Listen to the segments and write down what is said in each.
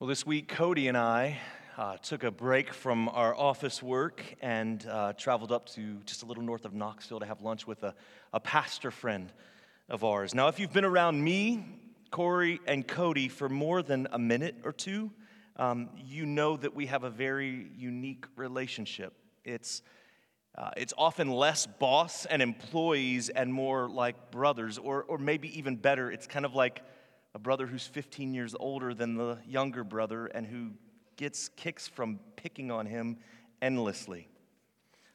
Well, this week, Cody and I uh, took a break from our office work and uh, traveled up to just a little north of Knoxville to have lunch with a, a pastor friend of ours. Now, if you've been around me, Corey, and Cody for more than a minute or two, um, you know that we have a very unique relationship. It's uh, it's often less boss and employees and more like brothers, or, or maybe even better, it's kind of like a brother who's 15 years older than the younger brother and who gets kicks from picking on him endlessly.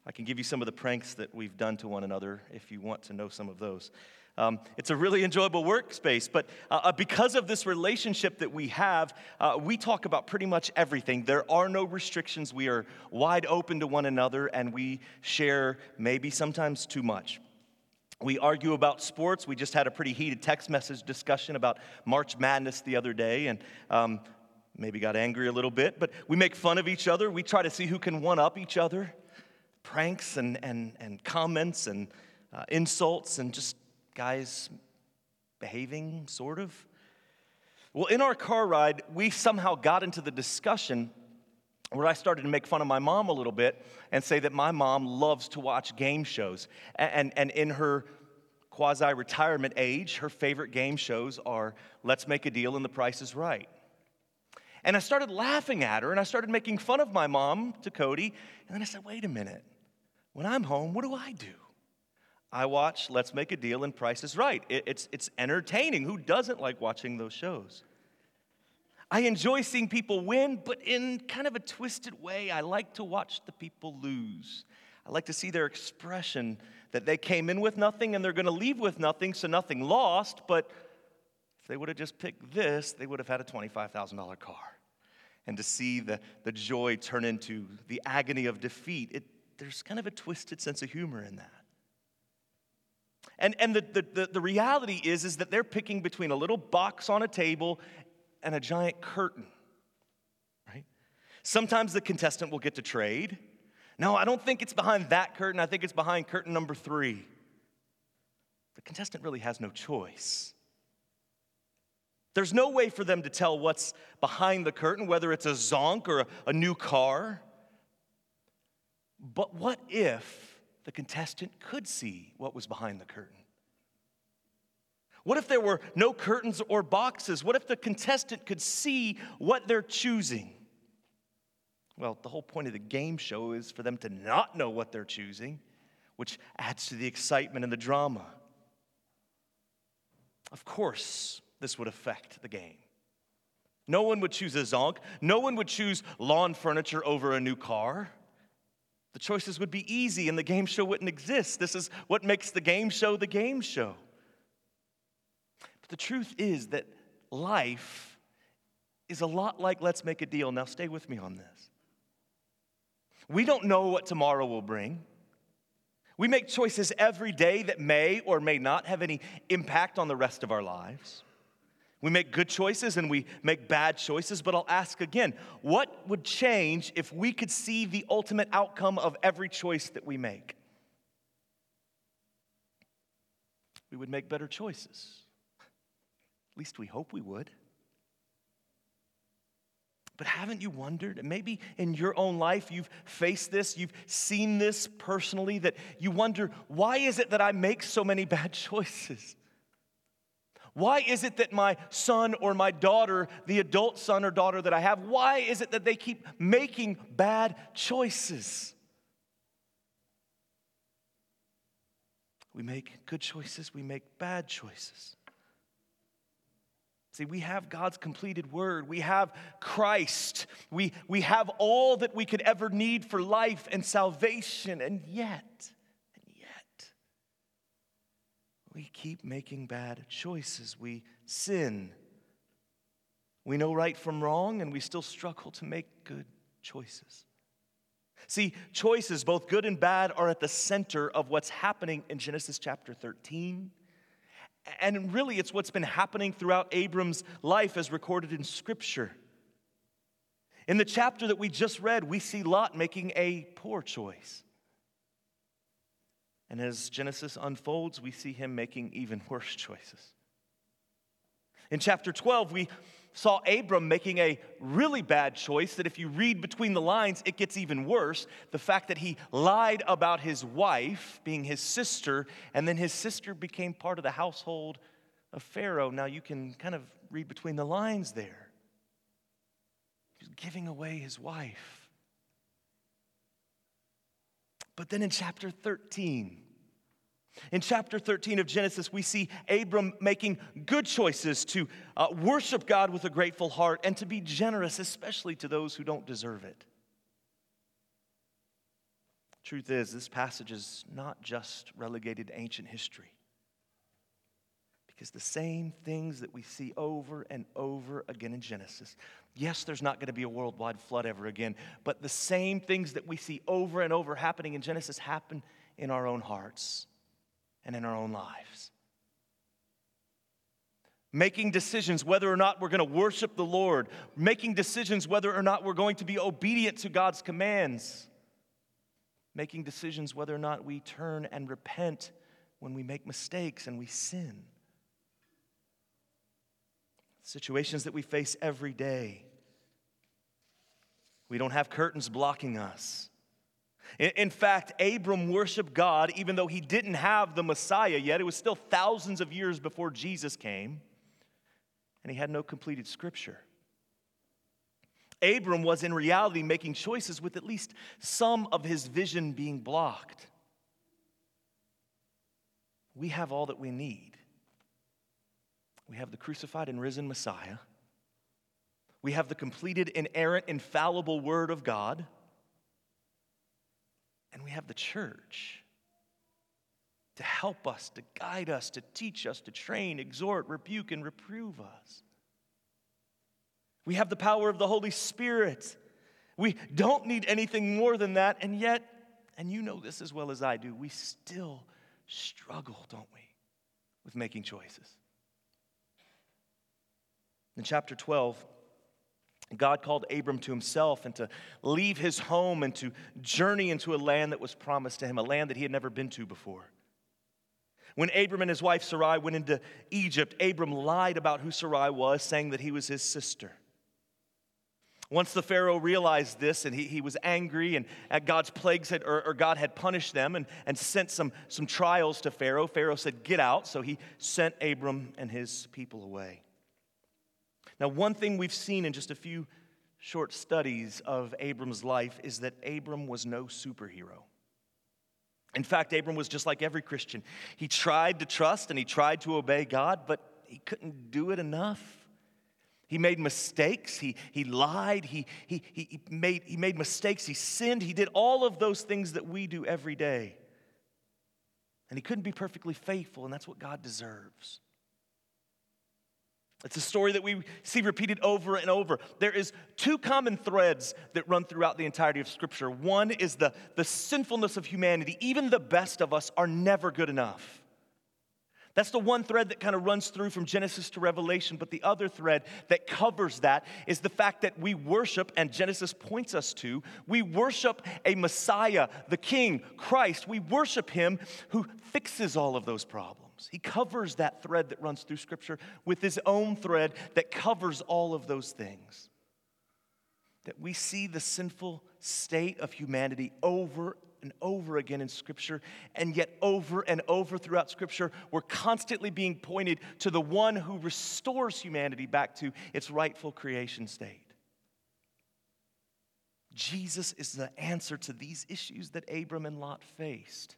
I can give you some of the pranks that we've done to one another if you want to know some of those. Um, it's a really enjoyable workspace, but uh, uh, because of this relationship that we have, uh, we talk about pretty much everything. There are no restrictions. We are wide open to one another, and we share maybe sometimes too much. We argue about sports. We just had a pretty heated text message discussion about March Madness the other day and um, maybe got angry a little bit. But we make fun of each other. We try to see who can one up each other. Pranks and, and, and comments and uh, insults and just guys behaving, sort of. Well, in our car ride, we somehow got into the discussion where I started to make fun of my mom a little bit and say that my mom loves to watch game shows. And, and in her quasi retirement age, her favorite game shows are Let's Make a Deal and The Price is Right. And I started laughing at her and I started making fun of my mom to Cody. And then I said, wait a minute. When I'm home, what do I do? I watch Let's Make a Deal and Price is Right. it's, it's entertaining. Who doesn't like watching those shows? I enjoy seeing people win, but in kind of a twisted way. I like to watch the people lose. I like to see their expression that they came in with nothing and they're going to leave with nothing, so nothing lost. But if they would have just picked this, they would have had a $25,000 car. And to see the, the joy turn into the agony of defeat, it, there's kind of a twisted sense of humor in that. And, and the, the, the, reality is, is that they're picking between a little box on a table and a giant curtain, right? Sometimes the contestant will get to trade. No, I don't think it's behind that curtain. I think it's behind curtain number three. The contestant really has no choice. There's no way for them to tell what's behind the curtain, whether it's a zonk or a, a new car. But what if the contestant could see what was behind the curtain? What if there were no curtains or boxes? What if the contestant could see what they're choosing? Well, the whole point of the game show is for them to not know what they're choosing, which adds to the excitement and the drama. Of course, this would affect the game. No one would choose a zonk. No one would choose lawn furniture over a new car. The choices would be easy and the game show wouldn't exist. This is what makes the game show the game show. But the truth is that life is a lot like let's make a deal. Now, stay with me on this. We don't know what tomorrow will bring. We make choices every day that may or may not have any impact on the rest of our lives. We make good choices and we make bad choices, but I'll ask again what would change if we could see the ultimate outcome of every choice that we make? We would make better choices. At least we hope we would. But haven't you wondered? Maybe in your own life you've faced this, you've seen this personally, that you wonder, why is it that I make so many bad choices? Why is it that my son or my daughter, the adult son or daughter that I have, why is it that they keep making bad choices? We make good choices, we make bad choices. See, we have God's completed word. We have Christ. We, we have all that we could ever need for life and salvation. And yet, and yet, we keep making bad choices. We sin. We know right from wrong, and we still struggle to make good choices. See, choices, both good and bad, are at the center of what's happening in Genesis chapter 13 and really, it's what's been happening throughout Abram's life as recorded in Scripture. In the chapter that we just read, we see Lot making a poor choice. And as Genesis unfolds, we see him making even worse choices. In chapter 12, we saw Abram making a really bad choice that if you read between the lines, it gets even worse. The fact that he lied about his wife being his sister, and then his sister became part of the household of Pharaoh. Now you can kind of read between the lines there. He's giving away his wife. But then in chapter 13, in chapter 13 of Genesis, we see Abram making good choices to uh, worship God with a grateful heart and to be generous, especially to those who don't deserve it. Truth is, this passage is not just relegated to ancient history. Because the same things that we see over and over again in Genesis, yes, there's not going to be a worldwide flood ever again, but the same things that we see over and over happening in Genesis happen in our own hearts and in our own lives. Making decisions whether or not we're going to worship the Lord, making decisions whether or not we're going to be obedient to God's commands, making decisions whether or not we turn and repent when we make mistakes and we sin. Situations that we face every day. We don't have curtains blocking us. In fact, Abram worshiped God even though he didn't have the Messiah yet. It was still thousands of years before Jesus came, and he had no completed scripture. Abram was in reality making choices with at least some of his vision being blocked. We have all that we need. We have the crucified and risen Messiah. We have the completed, inerrant, infallible Word of God. And we have the church to help us, to guide us, to teach us, to train, exhort, rebuke, and reprove us. We have the power of the Holy Spirit. We don't need anything more than that, and yet, and you know this as well as I do, we still struggle, don't we, with making choices. In chapter 12, God called Abram to himself and to leave his home and to journey into a land that was promised to him, a land that he had never been to before. When Abram and his wife Sarai went into Egypt, Abram lied about who Sarai was, saying that he was his sister. Once the Pharaoh realized this and he, he was angry, and at God's plagues had, or, or God had punished them and, and sent some, some trials to Pharaoh, Pharaoh said, Get out. So he sent Abram and his people away. Now, one thing we've seen in just a few short studies of Abram's life is that Abram was no superhero. In fact, Abram was just like every Christian. He tried to trust and he tried to obey God, but he couldn't do it enough. He made mistakes. He, he lied. He, he, he, made, he made mistakes. He sinned. He did all of those things that we do every day. And he couldn't be perfectly faithful, and that's what God deserves. It's a story that we see repeated over and over. There is two common threads that run throughout the entirety of Scripture. One is the, the sinfulness of humanity. Even the best of us are never good enough. That's the one thread that kind of runs through from Genesis to Revelation. But the other thread that covers that is the fact that we worship, and Genesis points us to, we worship a Messiah, the King, Christ. We worship him who fixes all of those problems. He covers that thread that runs through Scripture with his own thread that covers all of those things. That we see the sinful state of humanity over and over again in Scripture, and yet over and over throughout Scripture, we're constantly being pointed to the one who restores humanity back to its rightful creation state. Jesus is the answer to these issues that Abram and Lot faced.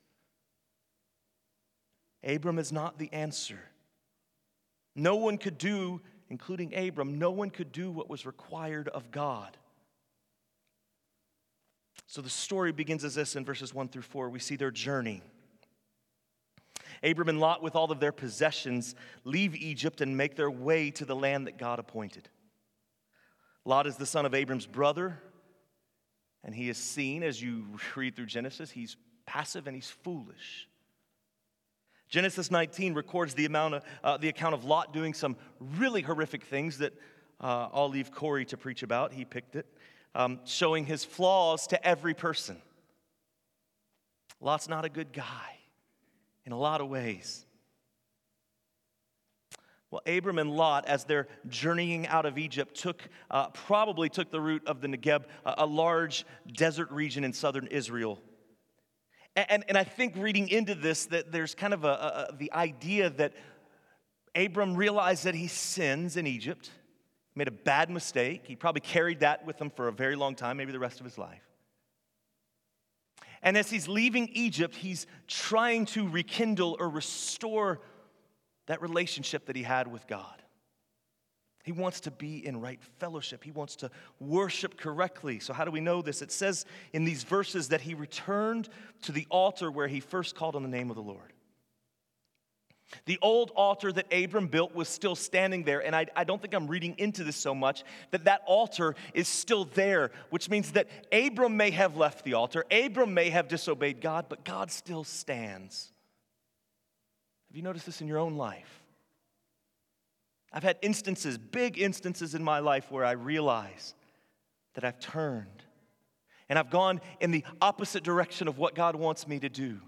Abram is not the answer. No one could do, including Abram, no one could do what was required of God. So the story begins as this in verses 1 through 4. We see their journey. Abram and Lot, with all of their possessions, leave Egypt and make their way to the land that God appointed. Lot is the son of Abram's brother, and he is seen, as you read through Genesis, he's passive and he's foolish. Genesis 19 records the, amount of, uh, the account of Lot doing some really horrific things that uh, I'll leave Corey to preach about. He picked it, um, showing his flaws to every person. Lot's not a good guy in a lot of ways. Well, Abram and Lot, as they're journeying out of Egypt, took uh, probably took the route of the Negeb, a large desert region in southern Israel. And, and, I think reading into this, that there's kind of a, a, the idea that Abram realized that he sins in Egypt, made a bad mistake. He probably carried that with him for a very long time, maybe the rest of his life. And as he's leaving Egypt, he's trying to rekindle or restore that relationship that he had with God. He wants to be in right fellowship. He wants to worship correctly. So, how do we know this? It says in these verses that he returned to the altar where he first called on the name of the Lord. The old altar that Abram built was still standing there, and I, I, don't think I'm reading into this so much that that altar is still there, which means that Abram may have left the altar, Abram may have disobeyed God, but God still stands. Have you noticed this in your own life? I've had instances, big instances in my life where I realize that I've turned and I've gone in the opposite direction of what God wants me to do.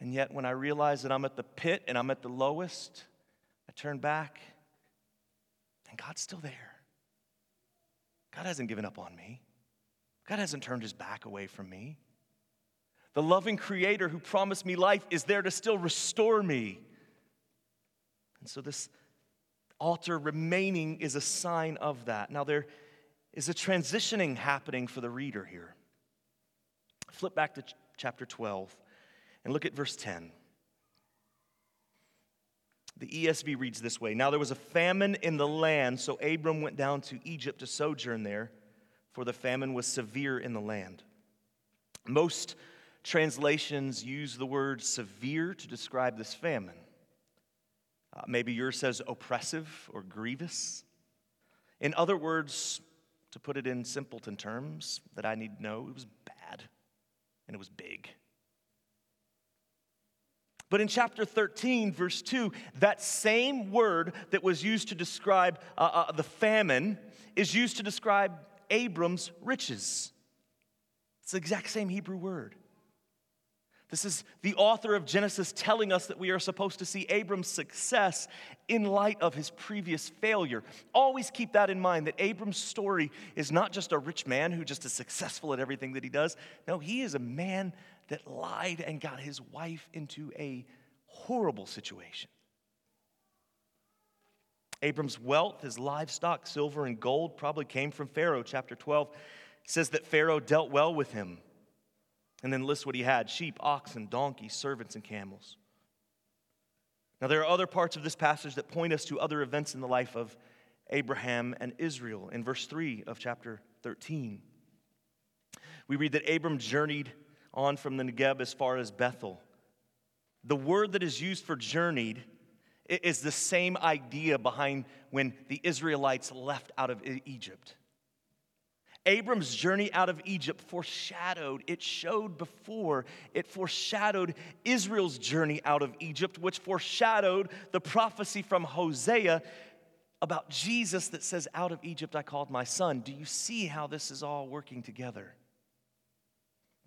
And yet, when I realize that I'm at the pit and I'm at the lowest, I turn back and God's still there. God hasn't given up on me, God hasn't turned his back away from me. The loving creator who promised me life is there to still restore me. And so, this altar remaining is a sign of that. Now, there is a transitioning happening for the reader here. Flip back to ch- chapter 12 and look at verse 10. The ESV reads this way Now there was a famine in the land, so Abram went down to Egypt to sojourn there, for the famine was severe in the land. Most translations use the word severe to describe this famine. Uh, maybe yours says oppressive or grievous. In other words, to put it in simpleton terms that I need to know, it was bad and it was big. But in chapter 13, verse 2, that same word that was used to describe uh, uh, the famine is used to describe Abram's riches. It's the exact same Hebrew word. This is the author of Genesis telling us that we are supposed to see Abram's success in light of his previous failure. Always keep that in mind that Abram's story is not just a rich man who just is successful at everything that he does. No, he is a man that lied and got his wife into a horrible situation. Abram's wealth, his livestock, silver and gold, probably came from Pharaoh. Chapter 12 says that Pharaoh dealt well with him and then lists what he had sheep, oxen, donkeys, servants, and camels. Now, there are other parts of this passage that point us to other events in the life of Abraham and Israel. In verse 3 of chapter 13, we read that Abram journeyed on from the Negeb as far as Bethel. The word that is used for journeyed is the same idea behind when the Israelites left out of Egypt. Abram's journey out of Egypt foreshadowed, it showed before, it foreshadowed Israel's journey out of Egypt, which foreshadowed the prophecy from Hosea about Jesus that says, Out of Egypt I called my son. Do you see how this is all working together?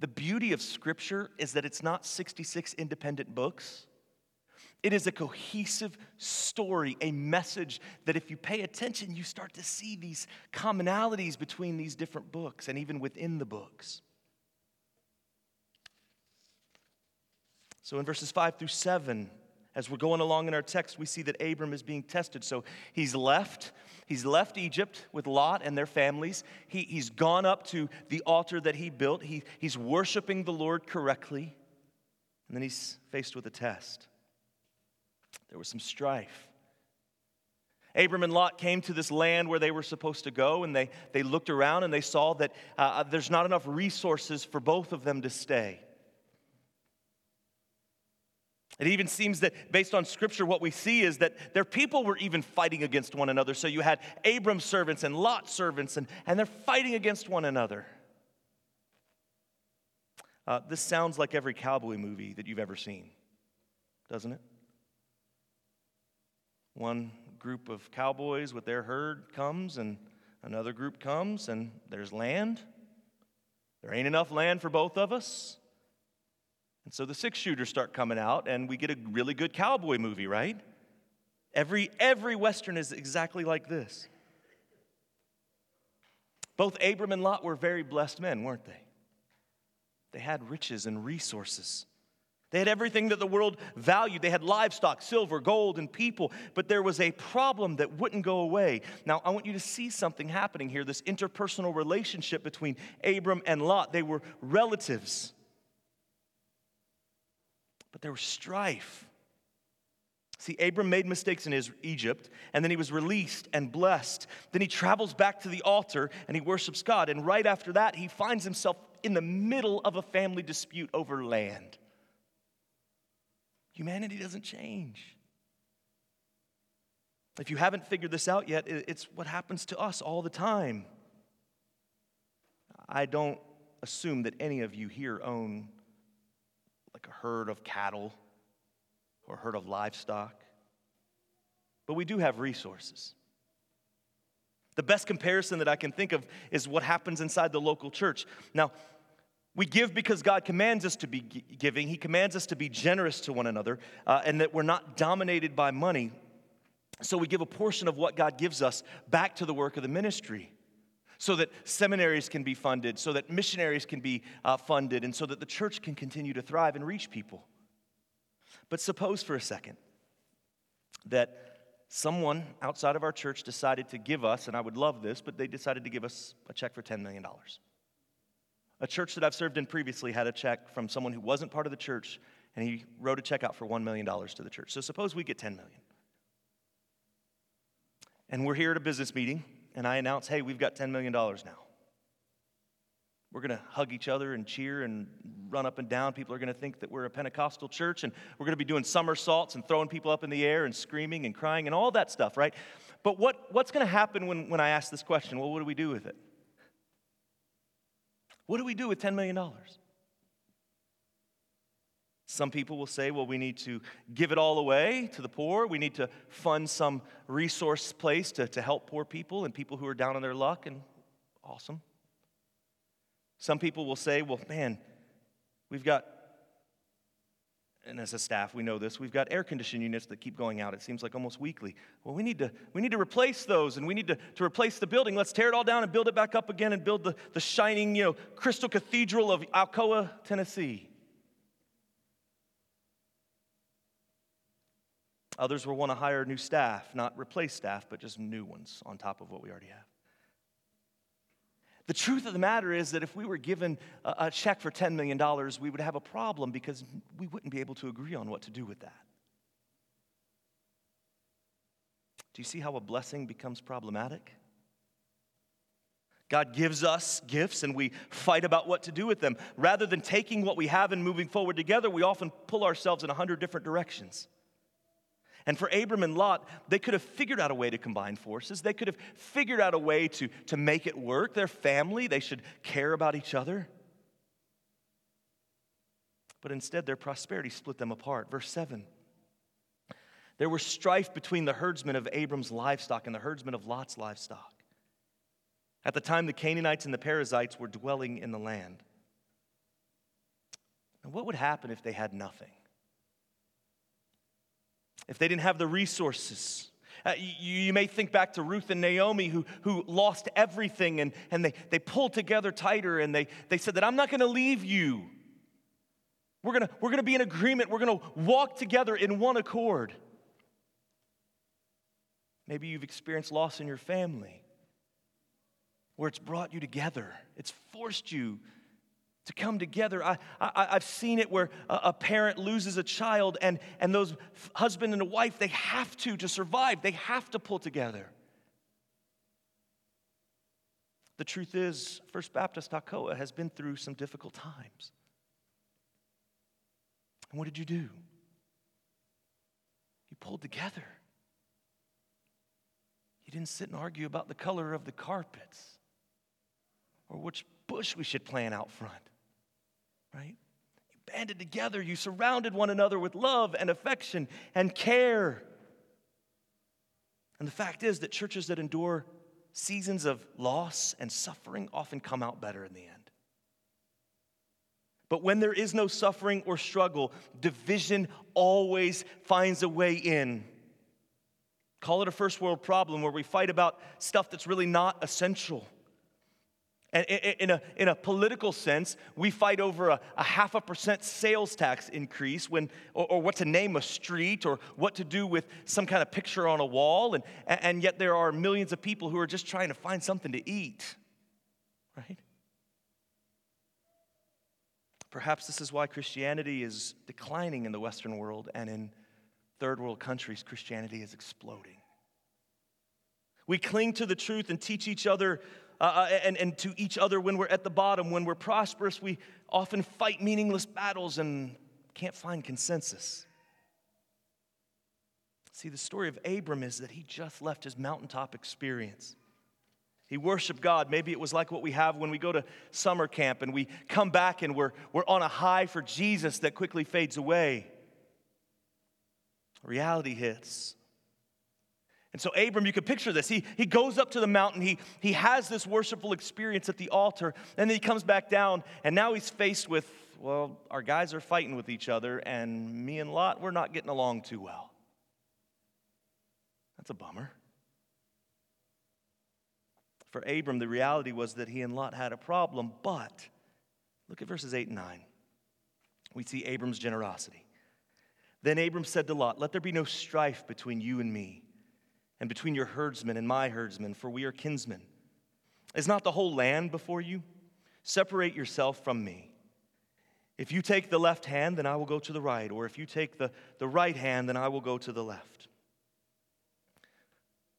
The beauty of Scripture is that it's not 66 independent books. It is a cohesive story, a message that if you pay attention, you start to see these commonalities between these different books and even within the books. So in verses 5 through 7, as we're going along in our text, we see that Abram is being tested. So he's left. He's left Egypt with Lot and their families. He, he's gone up to the altar that he built. He, he's worshiping the Lord correctly. And then he's faced with a test. There was some strife. Abram and Lot came to this land where they were supposed to go, and they, they looked around and they saw that uh, there's not enough resources for both of them to stay. It even seems that based on scripture, what we see is that their people were even fighting against one another. So you had Abram's servants and Lot's servants, and, and they're fighting against one another. Uh, this sounds like every cowboy movie that you've ever seen, doesn't it? One group of cowboys with their herd comes, and another group comes, and there's land. There ain't enough land for both of us. And so the six shooters start coming out, and we get a really good cowboy movie, right? Every, every Western is exactly like this. Both Abram and Lot were very blessed men, weren't they? They had riches and resources. They had everything that the world valued. They had livestock, silver, gold, and people, but there was a problem that wouldn't go away. Now, I want you to see something happening here this interpersonal relationship between Abram and Lot. They were relatives, but there was strife. See, Abram made mistakes in his Egypt, and then he was released and blessed. Then he travels back to the altar and he worships God. And right after that, he finds himself in the middle of a family dispute over land. Humanity doesn't change. If you haven't figured this out yet, it's what happens to us all the time. I don't assume that any of you here own like a herd of cattle or a herd of livestock, but we do have resources. The best comparison that I can think of is what happens inside the local church. Now, we give because God commands us to be giving. He commands us to be generous to one another uh, and that we're not dominated by money. So we give a portion of what God gives us back to the work of the ministry so that seminaries can be funded, so that missionaries can be uh, funded, and so that the church can continue to thrive and reach people. But suppose for a second that someone outside of our church decided to give us, and I would love this, but they decided to give us a check for $10 million. A church that I've served in previously had a check from someone who wasn't part of the church, and he wrote a check out for $1 million to the church. So suppose we get 10 million. And we're here at a business meeting, and I announce, hey, we've got $10 million now. We're going to hug each other and cheer and run up and down. People are going to think that we're a Pentecostal church, and we're going to be doing somersaults and throwing people up in the air and screaming and crying and all that stuff, right? But what, what's going to happen when, when I ask this question? Well, what do we do with it? What do we do with $10 million? Some people will say, well, we need to give it all away to the poor. We need to fund some resource place to, to help poor people and people who are down on their luck, and awesome. Some people will say, well, man, we've got and as a staff, we know this, we've got air conditioning units that keep going out, it seems like almost weekly. Well, we need to, we need to replace those and we need to, to replace the building. Let's tear it all down and build it back up again and build the, the shining, you know, crystal cathedral of Alcoa, Tennessee. Others will want to hire new staff, not replace staff, but just new ones on top of what we already have. The truth of the matter is that if we were given a, check for $10 million, we would have a problem because we wouldn't be able to agree on what to do with that. Do you see how a blessing becomes problematic? God gives us gifts and we fight about what to do with them. Rather than taking what we have and moving forward together, we often pull ourselves in a hundred different directions. And for Abram and Lot, they could have figured out a way to combine forces. They could have figured out a way to, to make it work. Their family, they should care about each other. But instead, their prosperity split them apart. Verse 7 There was strife between the herdsmen of Abram's livestock and the herdsmen of Lot's livestock. At the time, the Canaanites and the Perizzites were dwelling in the land. And what would happen if they had nothing? If they didn't have the resources. Uh, you, you, may think back to Ruth and Naomi who, who lost everything and, and they, they pulled together tighter and they, they said that I'm not going to leave you. We're going we're gonna be in agreement. We're going to walk together in one accord. Maybe you've experienced loss in your family where it's brought you together, it's forced you to come together. I, I, have seen it where a, a, parent loses a child, and, and those husband and a wife, they have to, to survive, they have to pull together. The truth is, First Baptist Alcoa has been through some difficult times. And what did you do? You pulled together. You didn't sit and argue about the color of the carpets or which bush we should plant out front right? You banded together, you surrounded one another with love and affection and care. And the fact is that churches that endure seasons of loss and suffering often come out better in the end. But when there is no suffering or struggle, division always finds a way in. Call it a first world problem where we fight about stuff that's really not essential. And in a, in a political sense, we fight over a, a half a percent sales tax increase when, or, or, what to name a street or what to do with some kind of picture on a wall. And, and yet there are millions of people who are just trying to find something to eat, right? Perhaps this is why Christianity is declining in the Western world and in third world countries, Christianity is exploding. We cling to the truth and teach each other uh, uh, and, and to each other when we're at the bottom. When we're prosperous, we often fight meaningless battles and can't find consensus. See, the story of Abram is that he just left his mountaintop experience. He worshiped God. Maybe it was like what we have when we go to summer camp and we come back and we're, we're on a high for Jesus that quickly fades away. Reality hits. And so, Abram, you could picture this. He, he goes up to the mountain, he, he has this worshipful experience at the altar, and then he comes back down, and now he's faced with, well, our guys are fighting with each other, and me and Lot, we're not getting along too well. That's a bummer. For Abram, the reality was that he and Lot had a problem, but look at verses 8 and 9. We see Abram's generosity. Then Abram said to Lot, Let there be no strife between you and me and between your herdsmen and my herdsmen, for we are kinsmen. Is not the whole land before you? Separate yourself from me. If you take the left hand, then I will go to the right, or if you take the, the right hand, then I will go to the left.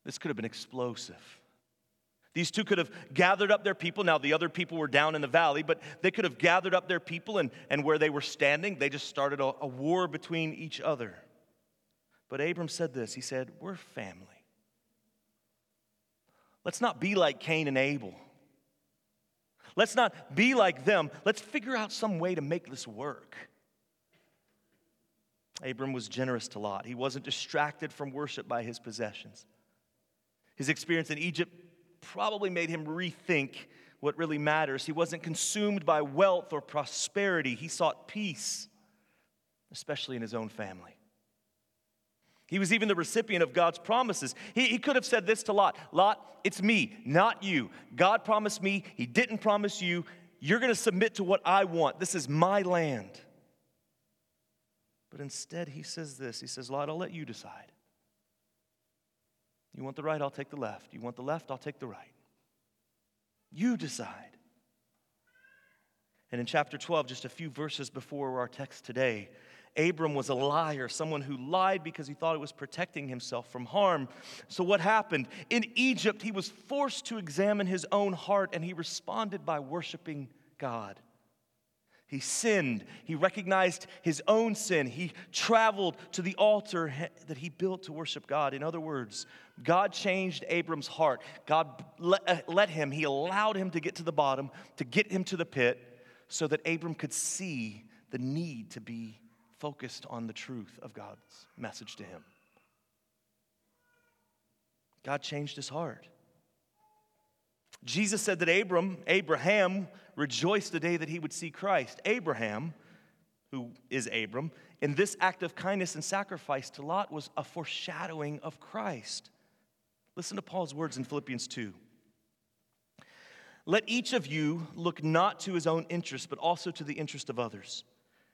This could have been explosive. These two could have gathered up their people. Now, the other people were down in the valley, but they could have gathered up their people, and, and where they were standing, they just started a, a war between each other. But Abram said this He said, We're family. Let's not be like Cain and Abel. Let's not be like them. Let's figure out some way to make this work. Abram was generous to Lot. He wasn't distracted from worship by his possessions. His experience in Egypt probably made him rethink what really matters. He wasn't consumed by wealth or prosperity, he sought peace, especially in his own family. He was even the recipient of God's promises. He, he could have said this to Lot Lot, it's me, not you. God promised me, He didn't promise you. You're going to submit to what I want. This is my land. But instead, he says this He says, Lot, I'll let you decide. You want the right, I'll take the left. You want the left, I'll take the right. You decide. And in chapter 12, just a few verses before our text today, Abram was a liar, someone who lied because he thought it was protecting himself from harm. So, what happened? In Egypt, he was forced to examine his own heart and he responded by worshiping God. He sinned. He recognized his own sin. He traveled to the altar that he built to worship God. In other words, God changed Abram's heart. God let, uh, him, he allowed him to get to the bottom, to get him to the pit, so that Abram could see the need to be focused on the truth of God's message to him. God changed his heart. Jesus said that Abram, Abraham rejoiced the day that he would see Christ. Abraham, who is Abram, in this act of kindness and sacrifice to Lot was a foreshadowing of Christ. Listen to Paul's words in Philippians 2. Let each of you look not to his own interest, but also to the interest of others.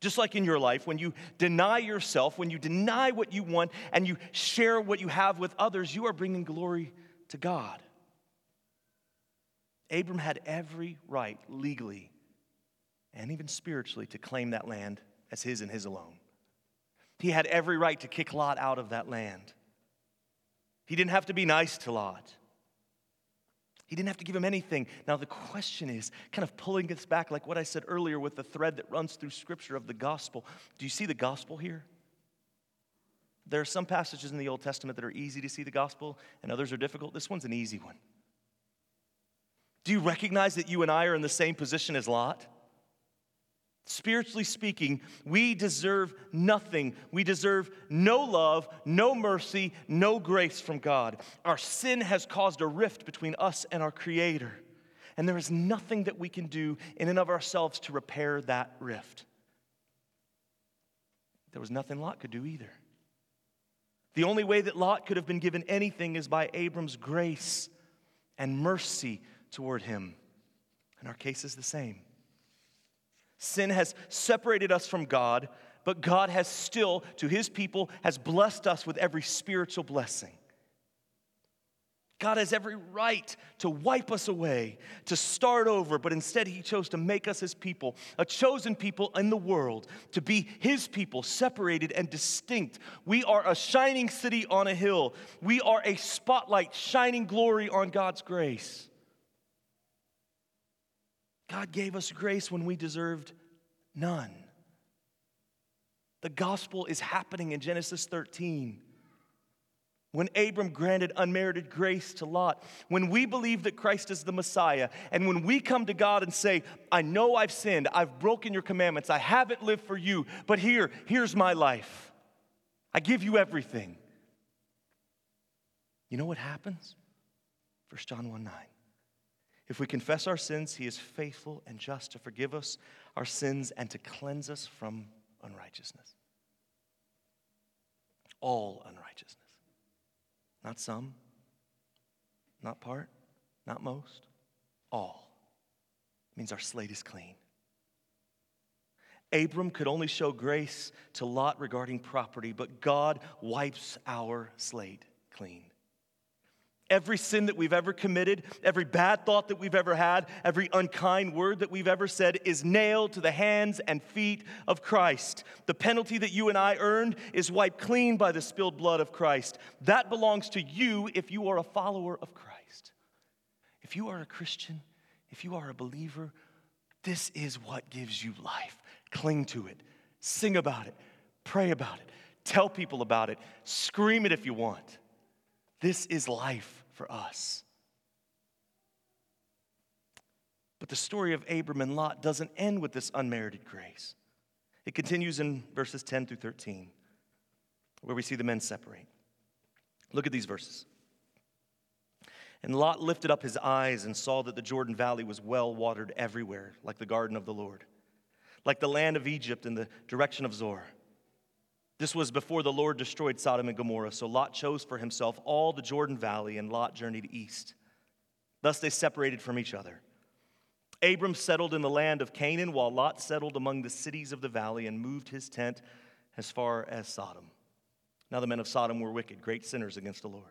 Just like in your life, when you deny yourself, when you deny what you want, and you share what you have with others, you are bringing glory to God. Abram had every right legally and even spiritually to claim that land as his and his alone. He had every right to kick Lot out of that land. He didn't have to be nice to Lot. He didn't have to give him anything. Now, the question is kind of pulling us back, like what I said earlier with the thread that runs through Scripture of the gospel. Do you see the gospel here? There are some passages in the Old Testament that are easy to see the gospel, and others are difficult. This one's an easy one. Do you recognize that you and I are in the same position as Lot? Spiritually speaking, we deserve nothing. We deserve no love, no mercy, no grace from God. Our sin has caused a rift between us and our Creator. And there is nothing that we can do in and of ourselves to repair that rift. There was nothing Lot could do either. The only way that Lot could have been given anything is by Abram's grace and mercy toward him. And our case is the same. Sin has separated us from God, but God has still, to his people, has blessed us with every spiritual blessing. God has every right to wipe us away, to start over, but instead He chose to make us His people, a chosen people in the world, to be His people, separated and distinct. We are a shining city on a hill. We are a spotlight shining glory on God's grace. God gave us grace when we deserved none. The gospel is happening in Genesis 13 when Abram granted unmerited grace to Lot, when we believe that Christ is the Messiah, and when we come to God and say, I know I've sinned, I've broken your commandments, I haven't lived for you, but here, here's my life. I give you everything. You know what happens? 1 John 1 9. If we confess our sins, he is faithful and just to forgive us our sins and to cleanse us from unrighteousness. All unrighteousness. Not some, not part, not most, all. It means our slate is clean. Abram could only show grace to Lot regarding property, but God wipes our slate clean. Every sin that we've ever committed, every bad thought that we've ever had, every unkind word that we've ever said is nailed to the hands and feet of Christ. The penalty that you and I earned is wiped clean by the spilled blood of Christ. That belongs to you if you are a follower of Christ. If you are a Christian, if you are a believer, this is what gives you life. Cling to it, sing about it, pray about it, tell people about it, scream it if you want. This is life for us. But the story of Abram and Lot doesn't end with this unmerited grace. It continues in verses 10 through 13, where we see the men separate. Look at these verses. And Lot lifted up his eyes and saw that the Jordan Valley was well watered everywhere, like the garden of the Lord, like the land of Egypt in the direction of Zoar. This was before the Lord destroyed Sodom and Gomorrah. So Lot chose for himself all the Jordan Valley, and Lot journeyed east. Thus they separated from each other. Abram settled in the land of Canaan, while Lot settled among the cities of the valley and moved his tent as far as Sodom. Now the men of Sodom were wicked, great sinners against the Lord.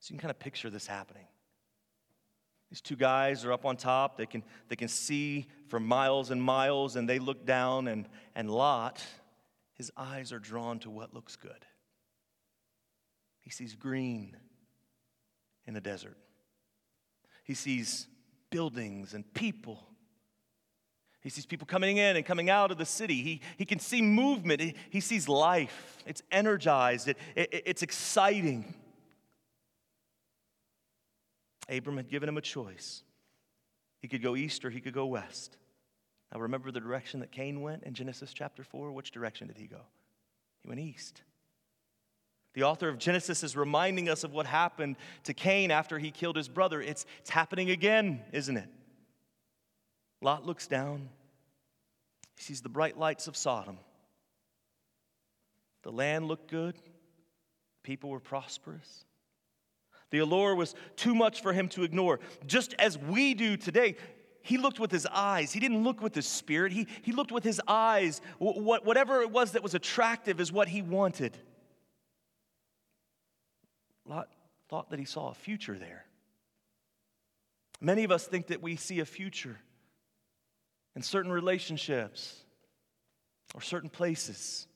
So you can kind of picture this happening. These two guys are up on top. They can, they can see for miles and miles, and they look down, and, and Lot his eyes are drawn to what looks good. He sees green in the desert, he sees buildings and people. He sees people coming in and coming out of the city. He, he can see movement. He, he sees life. It's energized. It, it, it's exciting. Abram had given him a choice. He could go east or he could go west. Now, remember the direction that Cain went in Genesis chapter 4? Which direction did he go? He went east. The author of Genesis is reminding us of what happened to Cain after he killed his brother. It's, it's happening again, isn't it? Lot looks down, he sees the bright lights of Sodom. The land looked good, people were prosperous. The allure was too much for him to ignore, just as we do today he looked with his eyes. He didn't look with his spirit. He, he looked with his eyes. What, whatever it was that was attractive is what he wanted. Lot thought that he saw a future there. Many of us think that we see a future in certain relationships or certain places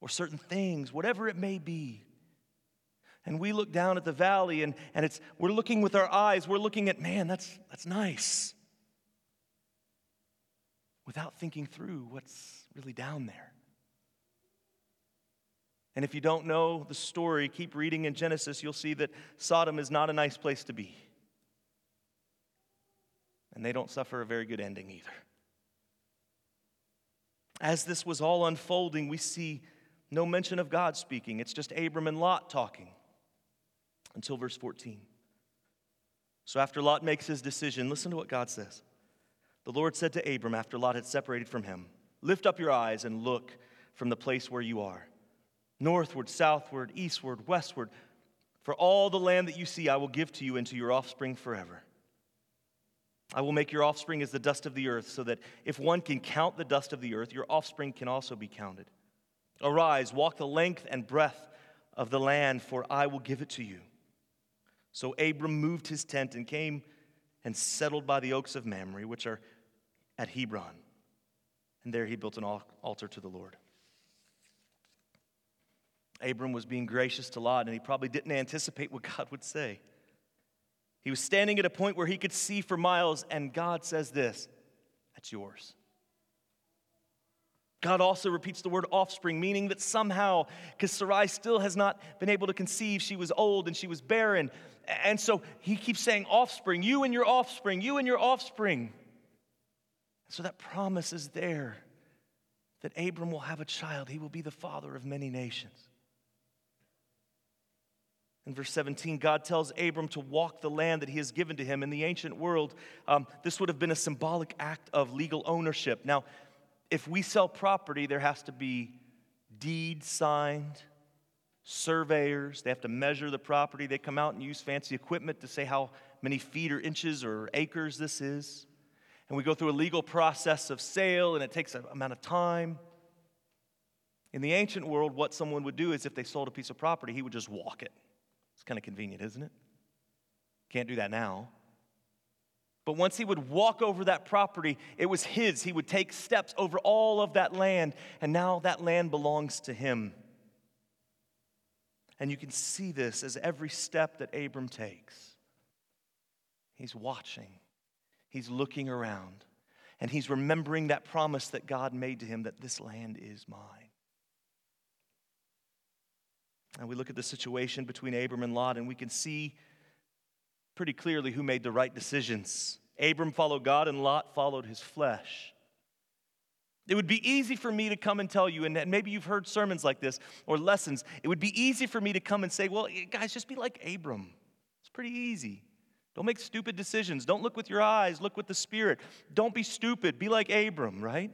or certain things, whatever it may be. And we look down at the valley and, and it's, we're looking with our eyes, we're looking at, man, that's, that's nice without thinking through what's really down there. And if you don't know the story, keep reading in Genesis, you'll see that Sodom is not a nice place to be. And they don't suffer a very good ending either. As this was all unfolding, we see no mention of God speaking. It's just Abram and Lot talking until verse 14. So after Lot makes his decision, listen to what God says. The Lord said to Abram after Lot had separated from him, Lift up your eyes and look from the place where you are northward, southward, eastward, westward. For all the land that you see, I will give to you and to your offspring forever. I will make your offspring as the dust of the earth, so that if one can count the dust of the earth, your offspring can also be counted. Arise, walk the length and breadth of the land, for I will give it to you. So Abram moved his tent and came and settled by the oaks of Mamre, which are at Hebron. And there he built an altar to the Lord. Abram was being gracious to Lot, and he probably didn't anticipate what God would say. He was standing at a point where he could see for miles, and God says this That's yours. God also repeats the word offspring, meaning that somehow, because Sarai still has not been able to conceive, she was old and she was barren. And so he keeps saying, offspring, you and your offspring, you and your offspring. So that promise is there that Abram will have a child. He will be the father of many nations. In verse 17, God tells Abram to walk the land that he has given to him. In the ancient world, um, this would have been a symbolic act of legal ownership. Now, if we sell property, there has to be deed signed, surveyors, they have to measure the property. They come out and use fancy equipment to say how many feet or inches or acres this is. And we go through a legal process of sale, and it takes an amount of time. In the ancient world, what someone would do is if they sold a piece of property, he would just walk it. It's kind of convenient, isn't it? Can't do that now. But once he would walk over that property, it was his. He would take steps over all of that land, and now that land belongs to him. And you can see this as every step that Abram takes. He's watching, he's looking around, and he's remembering that promise that God made to him that this land is mine. And we look at the situation between Abram and Lot, and we can see pretty clearly who made the right decisions. Abram followed God, and Lot followed his flesh. It would be easy for me to come and tell you, and maybe you've heard sermons like this or lessons. It would be easy for me to come and say, well, guys, just be like Abram. It's pretty easy. Don't make stupid decisions. Don't look with your eyes, look with the Spirit. Don't be stupid. Be like Abram, right?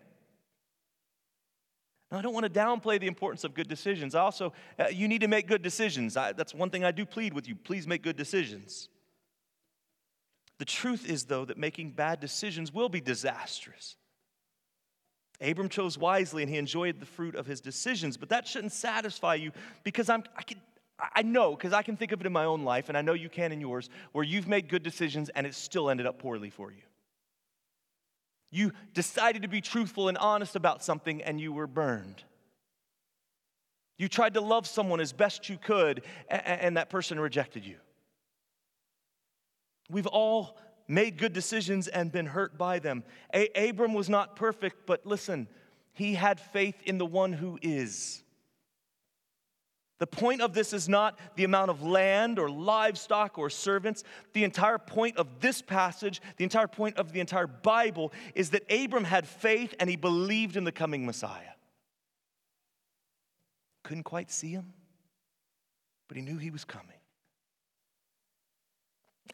Now, I don't want to downplay the importance of good decisions. I also, uh, you need to make good decisions. I, that's one thing I do plead with you. Please make good decisions. The truth is, though, that making bad decisions will be disastrous. Abram chose wisely and he enjoyed the fruit of his decisions, but that shouldn't satisfy you because I'm, I, can, I know, because I can think of it in my own life, and I know you can in yours, where you've made good decisions and it still ended up poorly for you. You decided to be truthful and honest about something and you were burned. You tried to love someone as best you could and that person rejected you. We've all made good decisions and been hurt by them. A- Abram was not perfect, but listen, he had faith in the one who is. The point of this is not the amount of land or livestock or servants. The entire point of this passage, the entire point of the entire Bible, is that Abram had faith and he believed in the coming Messiah. Couldn't quite see him, but he knew he was coming.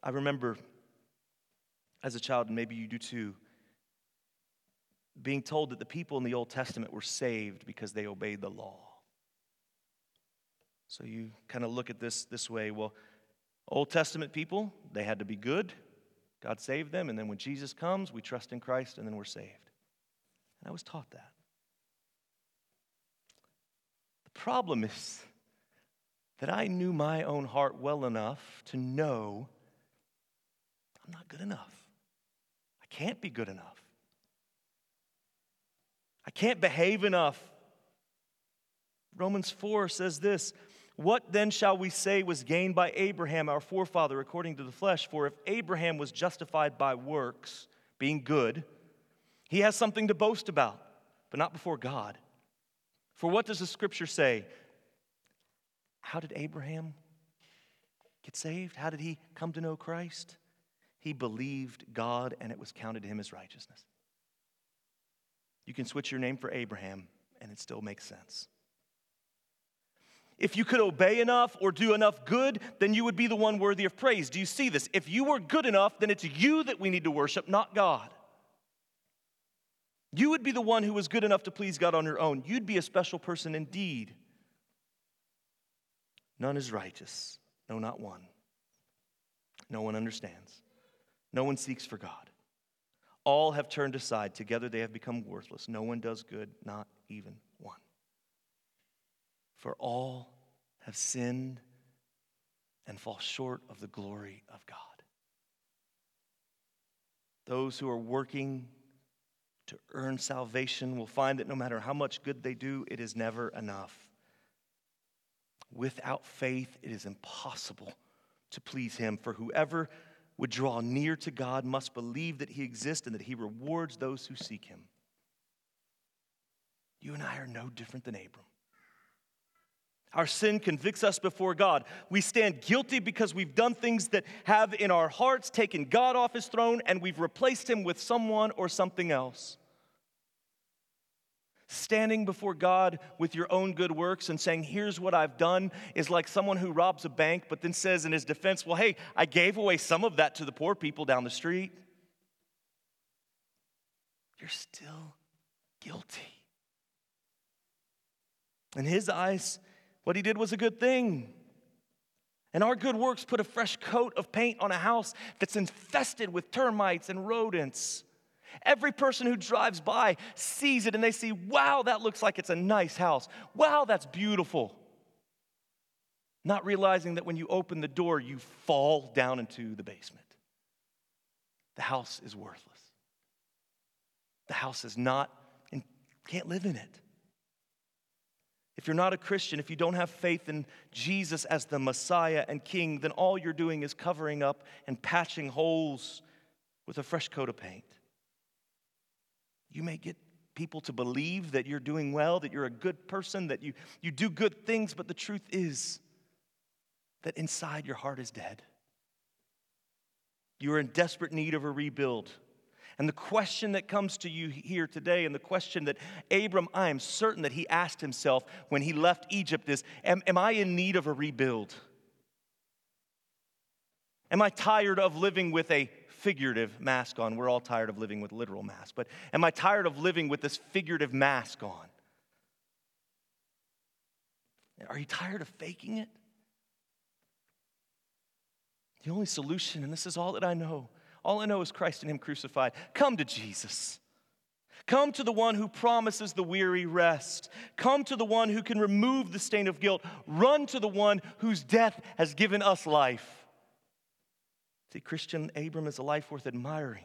I remember as a child, and maybe you do too, being told that the people in the Old Testament were saved because they obeyed the law. So you kind of look at this this way. Well, Old Testament people, they had to be good. God saved them. And then when Jesus comes, we trust in Christ and then we're saved. And I was taught that. The problem is that I knew my own heart well enough to know I'm not good enough. I can't be good enough. I can't behave enough. Romans 4 says this what then shall we say was gained by Abraham, our forefather, according to the flesh? For if Abraham was justified by works, being good, he has something to boast about, but not before God. For what does the scripture say? How did Abraham get saved? How did he come to know Christ? he believed God and it was counted to him as righteousness. You can switch your name for Abraham and it still makes sense. If you could obey enough or do enough good, then you would be the one worthy of praise. Do you see this? If you were good enough, then it's you that we need to worship, not God. You would be the one who was good enough to please God on your own. You'd be a special person indeed. None is righteous, no, not one. No one understands, no one seeks for God. All have turned aside. Together they have become worthless. No one does good, not even. For all have sinned and fall short of the glory of God. Those who are working to earn salvation will find that no matter how much good they do, it is never enough. Without faith, it is impossible to please Him. For whoever would draw near to God must believe that He exists and that He rewards those who seek Him. You and I are no different than Abram. Our sin convicts us before God. We stand guilty because we've done things that have in our hearts taken God off his throne and we've replaced him with someone or something else. Standing before God with your own good works and saying, Here's what I've done, is like someone who robs a bank, but then says in his defense, Well, hey, I gave away some of that to the poor people down the street. You're still guilty. In his eyes, what he did was a good thing. And our good works put a fresh coat of paint on a house that's infested with termites and rodents. Every person who drives by sees it and they see, wow, that looks like it's a nice house. Wow, that's beautiful. Not realizing that when you open the door, you fall down into the basement. The house is worthless. The house is not, and can't live in it. If you're not a Christian, if you don't have faith in Jesus as the Messiah and King, then all you're doing is covering up and patching holes with a fresh coat of paint. You may get people to believe that you're doing well, that you're a good person, that you, you do good things, but the truth is that inside your heart is dead. You are in desperate need of a rebuild. And the question that comes to you here today, and the question that Abram, I am certain that he asked himself when he left Egypt is Am, am I in need of a rebuild? Am I tired of living with a figurative mask on. We're all tired of living with literal masks, but am I tired of living with this figurative mask on? Are you tired of faking it? The only solution, and this is all that I know, all I know is Christ and Him crucified. Come to Jesus. Come to the one who promises the weary rest. Come to the one who can remove the stain of guilt. Run to the one whose death has given us life. See, Christian Abram is a life worth admiring.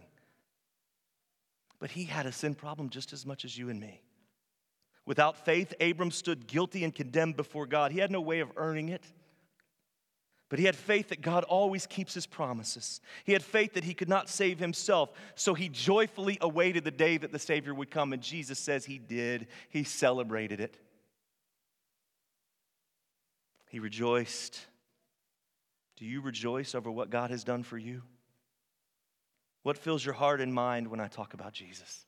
But he had a sin problem just as much as you and me. Without faith, Abram stood guilty and condemned before God. He had no way of earning it. But he had faith that God always keeps his promises. He had faith that he could not save himself. So he joyfully awaited the day that the Savior would come. And Jesus says he did. He celebrated it. He rejoiced. Do you rejoice over what God has done for you? What fills your heart and mind when I talk about Jesus?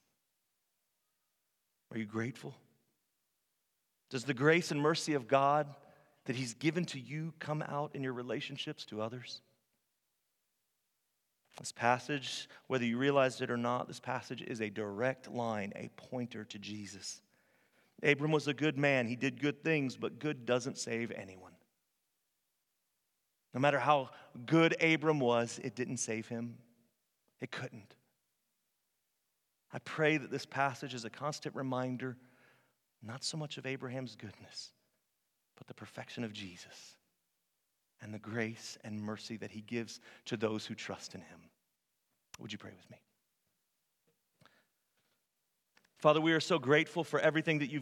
Are you grateful? Does the grace and mercy of God that He's given to you come out in your relationships to others? This passage, whether you realized it or not, this passage is a direct line, a pointer to Jesus. Abram was a good man. He did good things, but good doesn't save anyone. No matter how good Abram was, it didn't save him. It couldn't. I pray that this passage is a constant reminder, not so much of Abraham's goodness, but the perfection of Jesus and the grace and mercy that he gives to those who trust in him. Would you pray with me? Father, we are so grateful for everything that you've